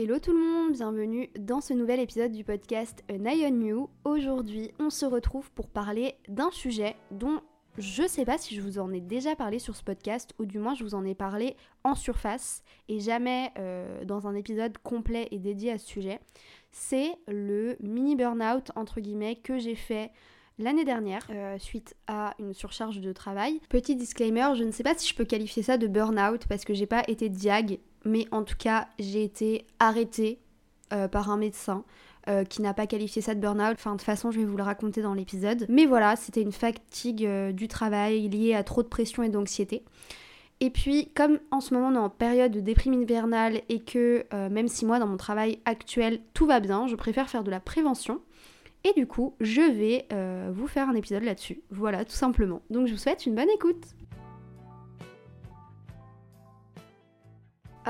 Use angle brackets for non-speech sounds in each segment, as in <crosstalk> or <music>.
Hello tout le monde, bienvenue dans ce nouvel épisode du podcast An on You. Aujourd'hui, on se retrouve pour parler d'un sujet dont je sais pas si je vous en ai déjà parlé sur ce podcast, ou du moins je vous en ai parlé en surface et jamais euh, dans un épisode complet et dédié à ce sujet. C'est le mini burn-out entre guillemets que j'ai fait l'année dernière euh, suite à une surcharge de travail. Petit disclaimer, je ne sais pas si je peux qualifier ça de burn-out parce que j'ai pas été diag, mais en tout cas j'ai été arrêtée euh, par un médecin. euh, qui n'a pas qualifié ça de burn-out. Enfin, de toute façon, je vais vous le raconter dans l'épisode. Mais voilà, c'était une fatigue euh, du travail liée à trop de pression et d'anxiété. Et puis, comme en ce moment on est en période de déprime hivernale et que même si moi dans mon travail actuel tout va bien, je préfère faire de la prévention. Et du coup, je vais vous faire un épisode là-dessus. Voilà, tout simplement. Donc je vous souhaite une bonne écoute.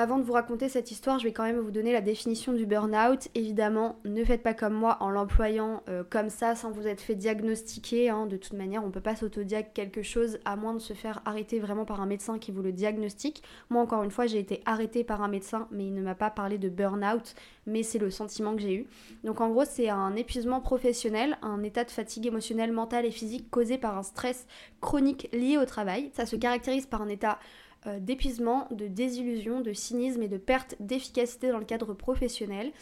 Avant de vous raconter cette histoire, je vais quand même vous donner la définition du burn-out. Évidemment, ne faites pas comme moi en l'employant euh, comme ça sans vous être fait diagnostiquer. hein. De toute manière, on ne peut pas s'autodiag quelque chose à moins de se faire arrêter vraiment par un médecin qui vous le diagnostique. Moi, encore une fois, j'ai été arrêtée par un médecin, mais il ne m'a pas parlé de burn-out, mais c'est le sentiment que j'ai eu. Donc en gros, c'est un épuisement professionnel, un état de fatigue émotionnelle, mentale et physique causé par un stress chronique lié au travail. Ça se caractérise par un état d'épuisement, de désillusion, de cynisme et de perte d'efficacité dans le cadre professionnel.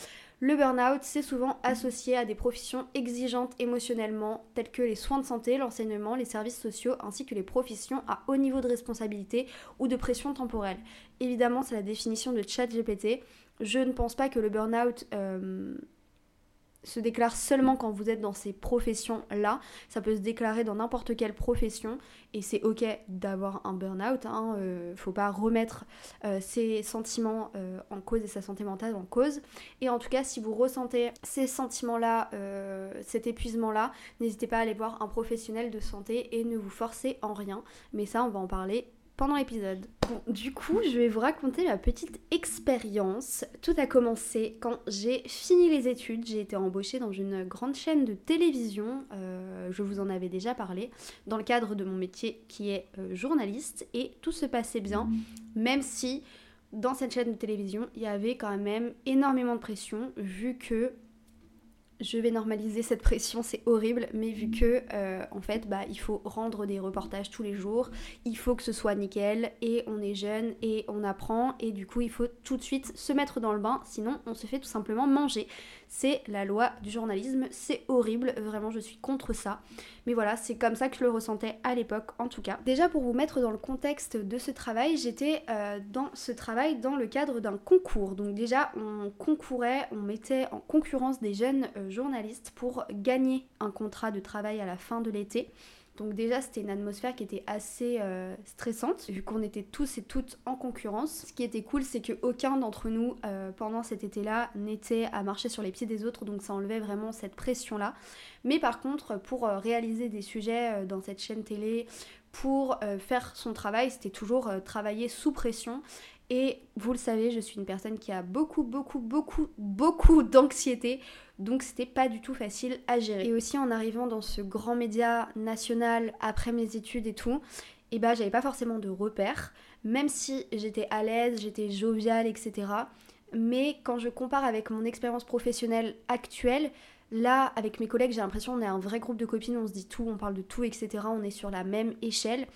Le burn-out, c'est souvent associé à des professions exigeantes émotionnellement, telles que les soins de santé, l'enseignement, les services sociaux, ainsi que les professions à haut niveau de responsabilité ou de pression temporelle. Évidemment, c'est la définition de ChatGPT. Je ne pense pas que le burn-out euh, se déclare seulement quand vous êtes dans ces professions-là. Ça peut se déclarer dans n'importe quelle profession et c'est ok d'avoir un burn-out. Hein, euh, faut pas remettre euh, ses sentiments euh, en cause et sa santé mentale en cause. Et en tout cas, si vous ressentez ces sentiments-là, cet épuisement-là, n'hésitez pas à aller voir un professionnel de santé et ne vous forcez en rien. Mais ça, on va en parler pendant l'épisode. Du coup, je vais vous raconter ma petite expérience. Tout a commencé quand j'ai fini les études. J'ai été embauchée dans une grande chaîne de télévision. Euh, je vous en avais déjà parlé. Dans le cadre de mon métier qui est euh, journaliste. Et tout se passait bien, même si dans cette chaîne de télévision, il y avait quand même énormément de pression, vu que je vais normaliser cette pression, c'est horrible, mais vu que euh, en fait bah il faut rendre des reportages tous les jours, il faut que ce soit nickel et on est jeune et on apprend et du coup il faut tout de suite se mettre dans le bain, sinon on se fait tout simplement manger. C'est la loi du journalisme, c'est horrible, vraiment je suis contre ça. Mais voilà, c'est comme ça que je le ressentais à l'époque en tout cas. Déjà pour vous mettre dans le contexte de ce travail, j'étais euh, dans ce travail dans le cadre d'un concours. Donc déjà on concourait, on mettait en concurrence des jeunes euh, journalistes pour gagner un contrat de travail à la fin de l'été. Donc déjà, c'était une atmosphère qui était assez euh, stressante, vu qu'on était tous et toutes en concurrence. Ce qui était cool, c'est qu'aucun d'entre nous, euh, pendant cet été-là, n'était à marcher sur les pieds des autres, donc ça enlevait vraiment cette pression-là. Mais par contre, pour euh, réaliser des sujets dans cette chaîne télé, pour faire son travail, c'était toujours travailler sous pression. Et vous le savez, je suis une personne qui a beaucoup, beaucoup, beaucoup, beaucoup d'anxiété. Donc c'était pas du tout facile à gérer. Et aussi en arrivant dans ce grand média national après mes études et tout, et eh bah j'avais pas forcément de repères, même si j'étais à l'aise, j'étais joviale, etc. Mais quand je compare avec mon expérience professionnelle actuelle, là avec mes collègues j'ai l'impression qu'on est un vrai groupe de copines, on se dit tout, on parle de tout, etc. On est sur la même échelle.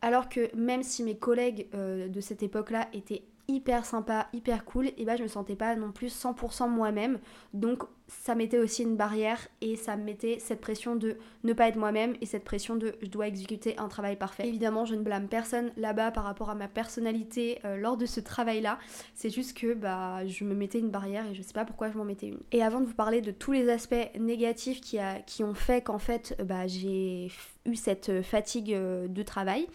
Alors que même si mes collègues euh, de cette époque-là étaient hyper sympa, hyper cool, et bah je me sentais pas non plus 100% moi-même. Donc ça mettait aussi une barrière et ça mettait cette pression de ne pas être moi-même et cette pression de je dois exécuter un travail parfait. Évidemment, je ne blâme personne là-bas par rapport à ma personnalité euh, lors de ce travail-là. C'est juste que bah je me mettais une barrière et je sais pas pourquoi je m'en mettais une. Et avant de vous parler de tous les aspects négatifs qui, a, qui ont fait qu'en fait bah, j'ai eu cette fatigue euh, de travail,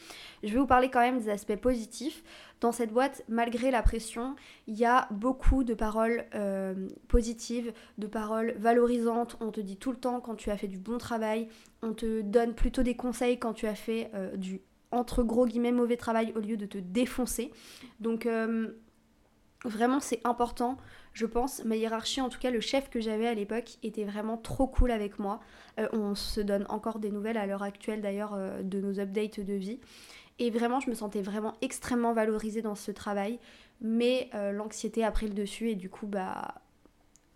je vais vous parler quand même des aspects positifs. Dans cette boîte, malgré la pression, il y a beaucoup de paroles euh, positives, de paroles valorisantes. On te dit tout le temps quand tu as fait du bon travail. On te donne plutôt des conseils quand tu as fait euh, du entre gros guillemets mauvais travail au lieu de te défoncer. Donc euh, vraiment c'est important, je pense. Ma hiérarchie, en tout cas le chef que j'avais à l'époque, était vraiment trop cool avec moi. on se donne encore des nouvelles à l'heure actuelle d'ailleurs de nos updates de vie. Et vraiment, je me sentais vraiment extrêmement valorisée dans ce travail. Mais euh, l'anxiété a pris le dessus et du coup, bah,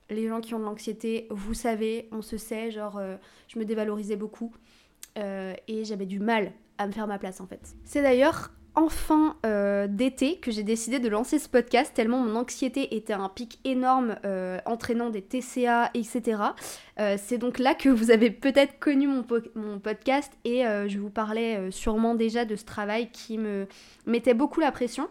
les gens qui ont de l'anxiété, vous savez, on se sait, genre, euh, je me dévalorisais beaucoup. Euh, et j'avais du mal à me faire ma place en fait. C'est d'ailleurs en fin d'été que j'ai décidé de lancer ce podcast tellement mon anxiété était un pic énorme entraînant des TCA etc. c'est donc là que vous avez peut-être connu mon, podcast et je vous parlais sûrement déjà de ce travail qui me mettait beaucoup la pression.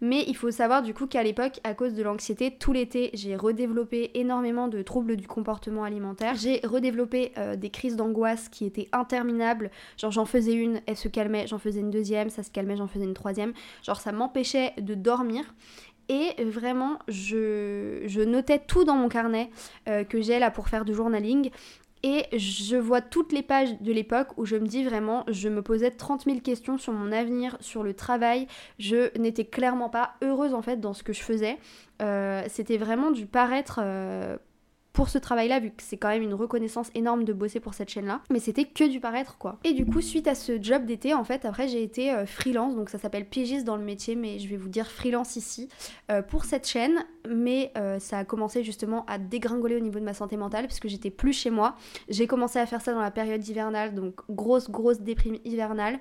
Mais il faut savoir du coup qu'à l'époque, à cause de l'anxiété, tout l'été, j'ai redéveloppé énormément de troubles du comportement alimentaire. J'ai redéveloppé euh, des crises d'angoisse qui étaient interminables. Genre j'en faisais une, elle se calmait, j'en faisais une deuxième, ça se calmait, j'en faisais une troisième. Genre ça m'empêchait de dormir. Et vraiment, je, je, notais tout dans mon carnet euh, que j'ai là pour faire du journaling. Et je vois toutes les pages de l'époque où je me dis vraiment, je me posais 30 000 questions sur mon avenir, sur le travail. Je n'étais clairement pas heureuse en fait dans ce que je faisais. Euh, c'était vraiment du paraître euh, pour ce travail-là, vu que c'est quand même une reconnaissance énorme de bosser pour cette chaîne-là. Mais c'était que du paraître, quoi. Et du coup, suite à ce job d'été, en fait, après, j'ai été euh, freelance, donc ça s'appelle pigiste dans le métier, mais je vais vous dire freelance ici, euh, pour cette chaîne. Mais euh, ça a commencé justement à dégringoler au niveau de ma santé mentale, puisque j'étais plus chez moi. J'ai commencé à faire ça dans la période hivernale, donc grosse, grosse déprime hivernale.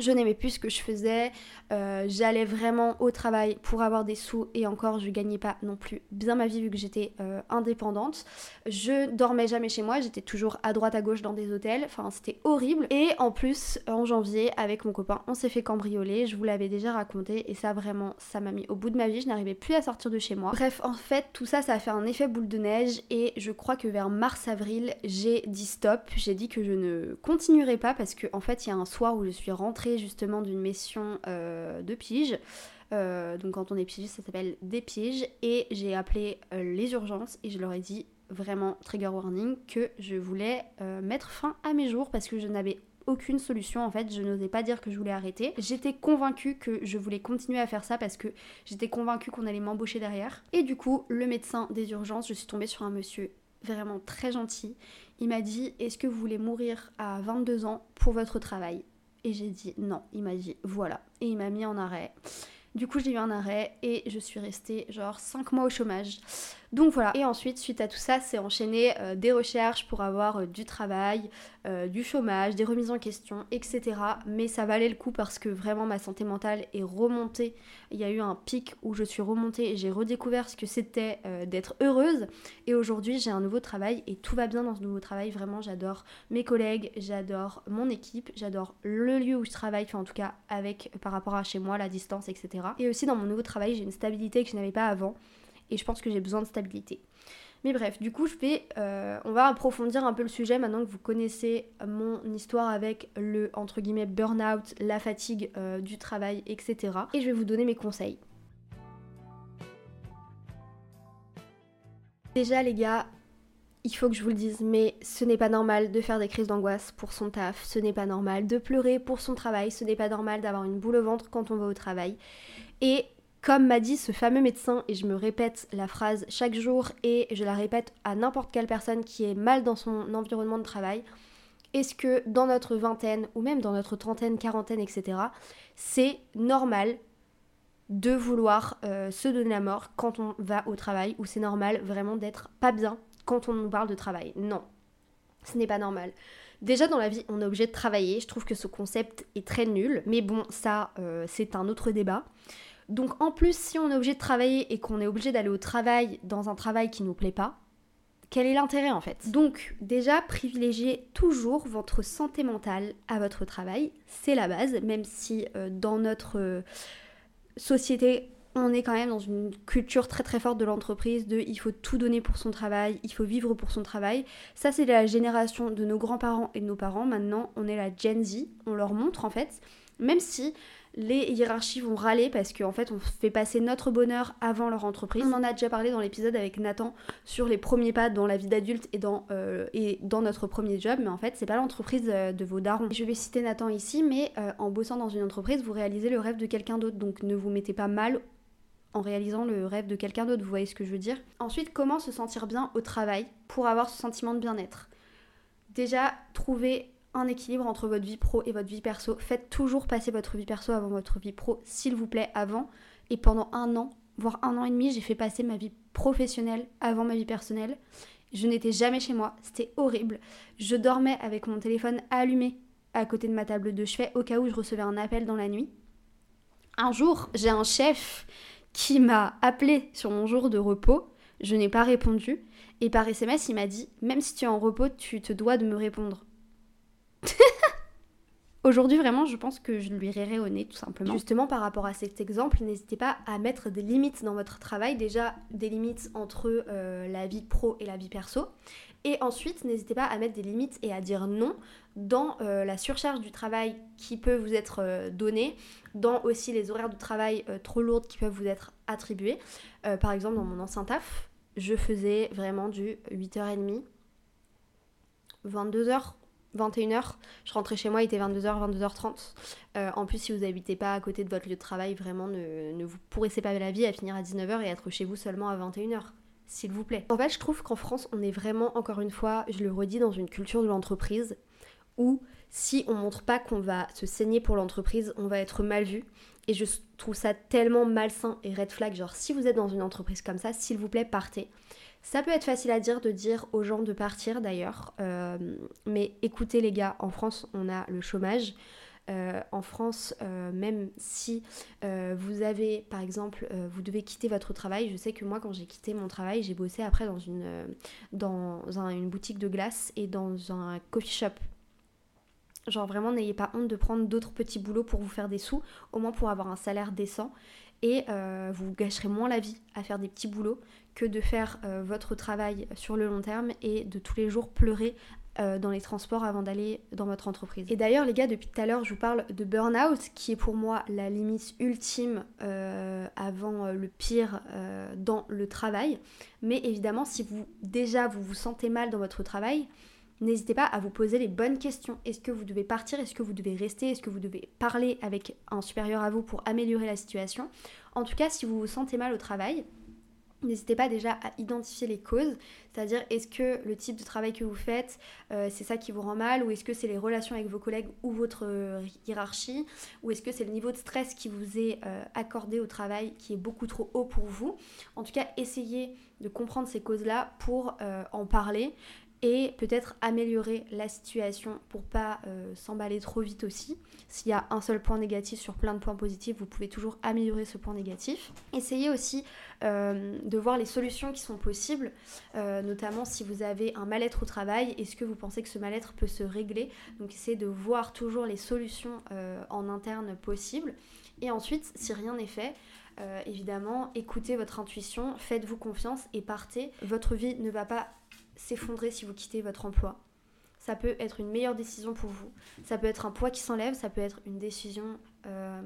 Je n'aimais plus ce que je faisais, euh, j'allais vraiment au travail pour avoir des sous et encore je gagnais pas non plus bien ma vie vu que j'étais euh, indépendante. Je dormais jamais chez moi, j'étais toujours à droite à gauche dans des hôtels, enfin c'était horrible. Et en plus en janvier avec mon copain on s'est fait cambrioler, je vous l'avais déjà raconté et ça vraiment ça m'a mis au bout de ma vie, je n'arrivais plus à sortir de chez moi. Bref en fait tout ça ça a fait un effet boule de neige et je crois que vers mars-avril j'ai dit stop, j'ai dit que je ne continuerai pas parce que en fait il y a un soir où je suis rentrée justement d'une mission euh, de pige. Euh, donc quand on est pige, ça s'appelle des piges. Et j'ai appelé euh, les urgences et je leur ai dit vraiment trigger warning que je voulais mettre fin à mes jours parce que je n'avais aucune solution en fait, je n'osais pas dire que je voulais arrêter. J'étais convaincue que je voulais continuer à faire ça parce que j'étais convaincue qu'on allait m'embaucher derrière. Et du coup, le médecin des urgences, je suis tombée sur un monsieur vraiment très gentil. Il m'a dit "Est-ce que vous voulez mourir à 22 ans pour votre travail? Et j'ai dit non. Il m'a dit voilà. Et il m'a mis en arrêt. Du coup, j'ai eu un arrêt et je suis restée genre 5 mois au chômage. Donc voilà. Et ensuite, suite à tout ça, c'est enchaîné euh, des recherches pour avoir euh, du travail, euh, du chômage, des remises en question, etc. Mais ça valait le coup parce que vraiment ma santé mentale est remontée. Il y a eu un pic où je suis remontée et j'ai redécouvert ce que c'était d'être heureuse. Et aujourd'hui, j'ai un nouveau travail et tout va bien dans ce nouveau travail. Vraiment, j'adore mes collègues, j'adore mon équipe, j'adore le lieu où je travaille, enfin en tout cas avec par rapport à chez moi, la distance, etc. Et aussi dans mon nouveau travail, j'ai une stabilité que je n'avais pas avant et je pense que j'ai besoin de stabilité. Mais bref, du coup, je vais, euh, on va approfondir un peu le sujet maintenant que vous connaissez mon histoire avec le entre guillemets burn-out, la fatigue euh, du travail, etc. Et je vais vous donner mes conseils. Déjà, les gars, il faut que je vous le dise, mais ce n'est pas normal de faire des crises d'angoisse pour son taf, ce n'est pas normal de pleurer pour son travail, ce n'est pas normal d'avoir une boule au ventre quand on va au travail. Et comme m'a dit ce fameux médecin, et je me répète la phrase chaque jour et je la répète à n'importe quelle personne qui est mal dans son environnement de travail, est-ce que dans notre vingtaine ou même dans notre trentaine, quarantaine, etc., c'est normal de vouloir euh, se donner la mort quand on va au travail ou c'est normal vraiment d'être pas bien quand on nous parle de travail Non, ce n'est pas normal. Déjà dans la vie, on est obligé de travailler. Je trouve que ce concept est très nul, mais bon, ça, euh, c'est un autre débat. Donc en plus, si on est obligé de travailler et qu'on est obligé d'aller au travail dans un travail qui nous plaît pas, quel est l'intérêt en fait? Donc déjà, privilégiez toujours votre santé mentale à votre travail, c'est la base, même si euh, dans notre euh, société, on est quand même dans une culture très très forte de l'entreprise, de il faut tout donner pour son travail, il faut vivre pour son travail. Ça c'est la génération de nos grands-parents et de nos parents. Maintenant, on est la Gen Z, on leur montre en fait, même si les hiérarchies vont râler parce qu'en fait on fait passer notre bonheur avant leur entreprise. On en a déjà parlé dans l'épisode avec Nathan sur les premiers pas dans la vie d'adulte et, dans, euh, et dans notre premier job, mais en fait c'est pas l'entreprise euh, de vos darons. Je vais citer Nathan ici, mais euh, en bossant dans une entreprise, vous réalisez le rêve de quelqu'un d'autre, donc ne vous mettez pas mal en réalisant le rêve de quelqu'un d'autre, vous voyez ce que je veux dire. Ensuite, comment se sentir bien au travail pour avoir ce sentiment de bien-être? Déjà, trouver un équilibre entre votre vie pro et votre vie perso. Faites toujours passer votre vie perso avant votre vie pro, s'il vous plaît, avant. Et pendant un an, voire un an et demi, j'ai fait passer ma vie professionnelle avant ma vie personnelle. Je n'étais jamais chez moi, c'était horrible. Je dormais avec mon téléphone allumé à côté de ma table de chevet au cas où je recevais un appel dans la nuit. Un jour, j'ai un chef qui m'a appelé sur mon jour de repos. Je n'ai pas répondu. Et par SMS, il m'a dit Même si tu es en repos, tu te dois de me répondre. <laughs> Aujourd'hui, vraiment, je pense que je lui rirai au nez, tout simplement. Justement, par rapport à cet exemple, n'hésitez pas à mettre des limites dans votre travail. Déjà, des limites entre euh, la vie pro et la vie perso. Et ensuite, n'hésitez pas à mettre des limites et à dire non dans euh, la surcharge du travail qui peut vous être euh, donnée, dans aussi les horaires de travail trop lourdes qui peuvent vous être attribuées. par exemple, dans mon ancien taf, je faisais vraiment du 8h30, 22h 21h, je rentrais chez moi, il était 22h, 22h30. Euh, en plus, si vous n'habitez pas à côté de votre lieu de travail, vraiment, ne, ne vous pourrissez pas la vie à finir à 19h et être chez vous seulement à 21h. S'il vous plaît. En fait, je trouve qu'en France, on est vraiment, encore une fois, je le redis, dans une culture de l'entreprise où si on montre pas qu'on va se saigner pour l'entreprise, on va être mal vu. Et je trouve ça tellement malsain et red flag. Genre, si vous êtes dans une entreprise comme ça, s'il vous plaît, partez. Ça peut être facile à dire de dire aux gens de partir d'ailleurs, euh, mais écoutez les gars, en France on a le chômage. En France, même si vous avez, par exemple, vous devez quitter votre travail, je sais que moi, quand j'ai quitté mon travail, j'ai bossé après dans une, dans une boutique de glace et dans un coffee shop Genre vraiment, n'ayez pas honte de prendre d'autres petits boulots pour vous faire des sous, au moins pour avoir un salaire décent. Et euh, vous gâcherez moins la vie à faire des petits boulots que de faire euh, votre travail sur le long terme et de tous les jours pleurer euh, dans les transports avant d'aller dans votre entreprise. Et d'ailleurs les gars, depuis tout à l'heure, je vous parle de burn-out, qui est pour moi la limite ultime avant le pire dans le travail. Mais évidemment, si vous déjà vous vous sentez mal dans votre travail, N'hésitez pas à vous poser les bonnes questions. Est-ce que vous devez partir? Est-ce que vous devez rester? Est-ce que vous devez parler avec un supérieur à vous pour améliorer la situation? En tout cas, si vous vous sentez mal au travail, N'hésitez pas déjà à identifier les causes, c'est-à-dire est-ce que le type de travail que vous faites, euh, c'est ça qui vous rend mal, ou est-ce que c'est les relations avec vos collègues ou votre euh, hiérarchie, ou est-ce que c'est le niveau de stress qui vous est euh, accordé au travail qui est beaucoup trop haut pour vous. En tout cas, essayez de comprendre ces causes-là pour en parler et peut-être améliorer la situation pour pas euh, s'emballer trop vite aussi. S'il y a un seul point négatif sur plein de points positifs, vous pouvez toujours améliorer ce point négatif. Essayez aussi euh, de voir les solutions qui sont possibles, euh, notamment si vous avez un mal-être au travail, est-ce que vous pensez que ce mal-être peut se régler? Donc essayez de voir toujours les solutions en interne possibles. Et ensuite, si rien n'est fait, évidemment, écoutez votre intuition, faites-vous confiance et partez. Votre vie ne va pas s'effondrer si vous quittez votre emploi. Ça peut être une meilleure décision pour vous. Ça peut être un poids qui s'enlève, ça peut être une décision euh,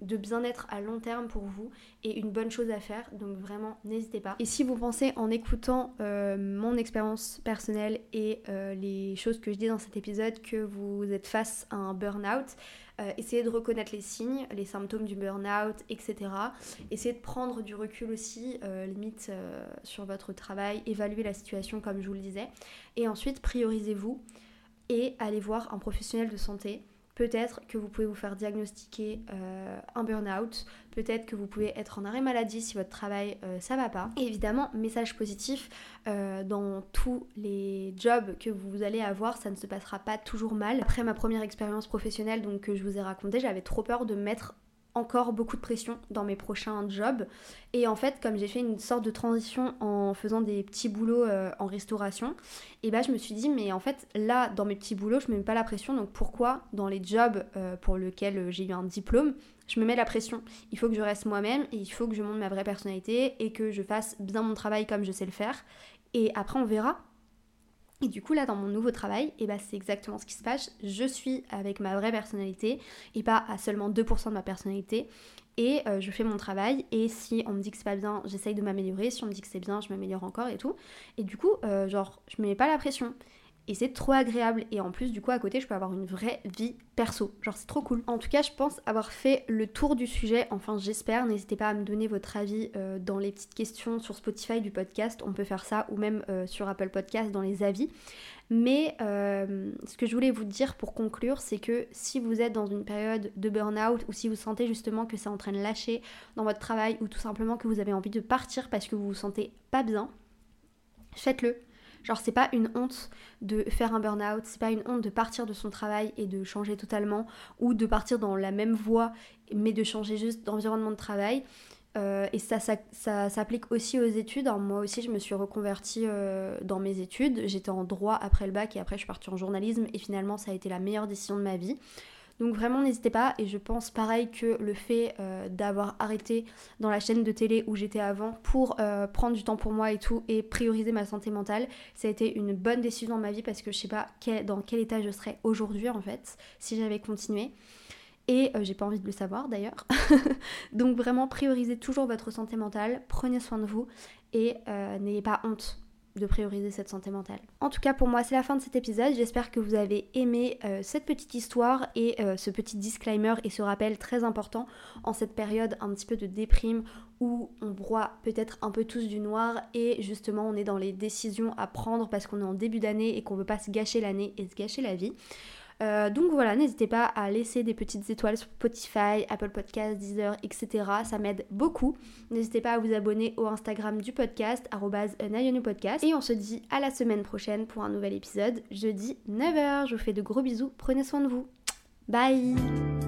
de bien-être à long terme pour vous et une bonne chose à faire. Donc vraiment, n'hésitez pas. Et si vous pensez en écoutant euh, mon expérience personnelle et euh, les choses que je dis dans cet épisode que vous êtes face à un burn-out, euh, essayez de reconnaître les signes, les symptômes du burn-out, etc. Essayez de prendre du recul aussi, limite sur votre travail, évaluer la situation comme je vous le disais. Et ensuite, priorisez-vous et allez voir un professionnel de santé Peut-être que vous pouvez vous faire diagnostiquer euh, un burn-out, peut-être que vous pouvez être en arrêt maladie si votre travail euh, ça va pas. Évidemment, message positif, euh, dans tous les jobs que vous allez avoir, ça ne se passera pas toujours mal. Après ma première expérience professionnelle donc que je vous ai raconté, j'avais trop peur de mettre encore beaucoup de pression dans mes prochains jobs. Et en fait, comme j'ai fait une sorte de transition en faisant des petits boulots euh, en restauration, et bah je me suis dit, mais en fait, là, dans mes petits boulots, je me mets pas la pression. Donc pourquoi, dans les jobs euh, pour lesquels j'ai eu un diplôme, je me mets la pression? Il faut que je reste moi-même et il faut que je montre ma vraie personnalité et que je fasse bien mon travail comme je sais le faire. Et après, on verra. Et du coup là dans mon nouveau travail, et eh bah, c'est exactement ce qui se passe. Je suis avec ma vraie personnalité et pas à seulement 2% de ma personnalité. Et euh, je fais mon travail et si on me dit que c'est pas bien, j'essaye de m'améliorer. Si on me dit que c'est bien, je m'améliore encore et tout. Et du coup, euh, genre, je me mets pas la pression et c'est trop agréable. Et en plus du coup à côté je peux avoir une vraie vie perso. Genre c'est trop cool. En tout cas je pense avoir fait le tour du sujet. Enfin j'espère. N'hésitez pas à me donner votre avis euh, dans les petites questions sur Spotify du podcast. On peut faire ça ou même euh, sur Apple Podcast dans les avis. Mais euh, ce que je voulais vous dire pour conclure, c'est que si vous êtes dans une période de burn-out ou si vous sentez justement que c'est en train de lâcher dans votre travail ou tout simplement que vous avez envie de partir parce que vous vous sentez pas bien, faites-le. Genre, c'est pas une honte de faire un burn-out, c'est pas une honte de partir de son travail et de changer totalement, ou de partir dans la même voie, mais de changer juste d'environnement de travail. Euh, et ça, ça, s'applique aussi aux études. moi aussi, je me suis reconvertie euh, dans mes études. J'étais en droit après le bac et après, je suis partie en journalisme. Et finalement, ça a été la meilleure décision de ma vie. Donc vraiment n'hésitez pas et je pense pareil que le fait euh, d'avoir arrêté dans la chaîne de télé où j'étais avant pour euh, prendre du temps pour moi et tout et prioriser ma santé mentale, ça a été une bonne décision dans ma vie parce que je sais pas dans quel état je serais aujourd'hui en fait si j'avais continué. Et euh, j'ai pas envie de le savoir d'ailleurs. <laughs> Donc vraiment priorisez toujours votre santé mentale, prenez soin de vous et n'ayez pas honte de prioriser cette santé mentale. En tout cas, pour moi, c'est la fin de cet épisode. J'espère que vous avez aimé euh, cette petite histoire et euh, ce petit disclaimer et ce rappel très important en cette période un petit peu de déprime où on broie peut-être un peu tous du noir et justement on est dans les décisions à prendre parce qu'on est en début d'année et qu'on veut pas se gâcher l'année et se gâcher la vie. Euh, donc voilà, n'hésitez pas à laisser des petites étoiles sur Spotify, Apple Podcasts, Deezer, etc. Ça m'aide beaucoup. N'hésitez pas à vous abonner au Instagram du podcast, podcast. Et on se dit à la semaine prochaine pour un nouvel épisode, jeudi 9h. Je vous fais de gros bisous, prenez soin de vous. Bye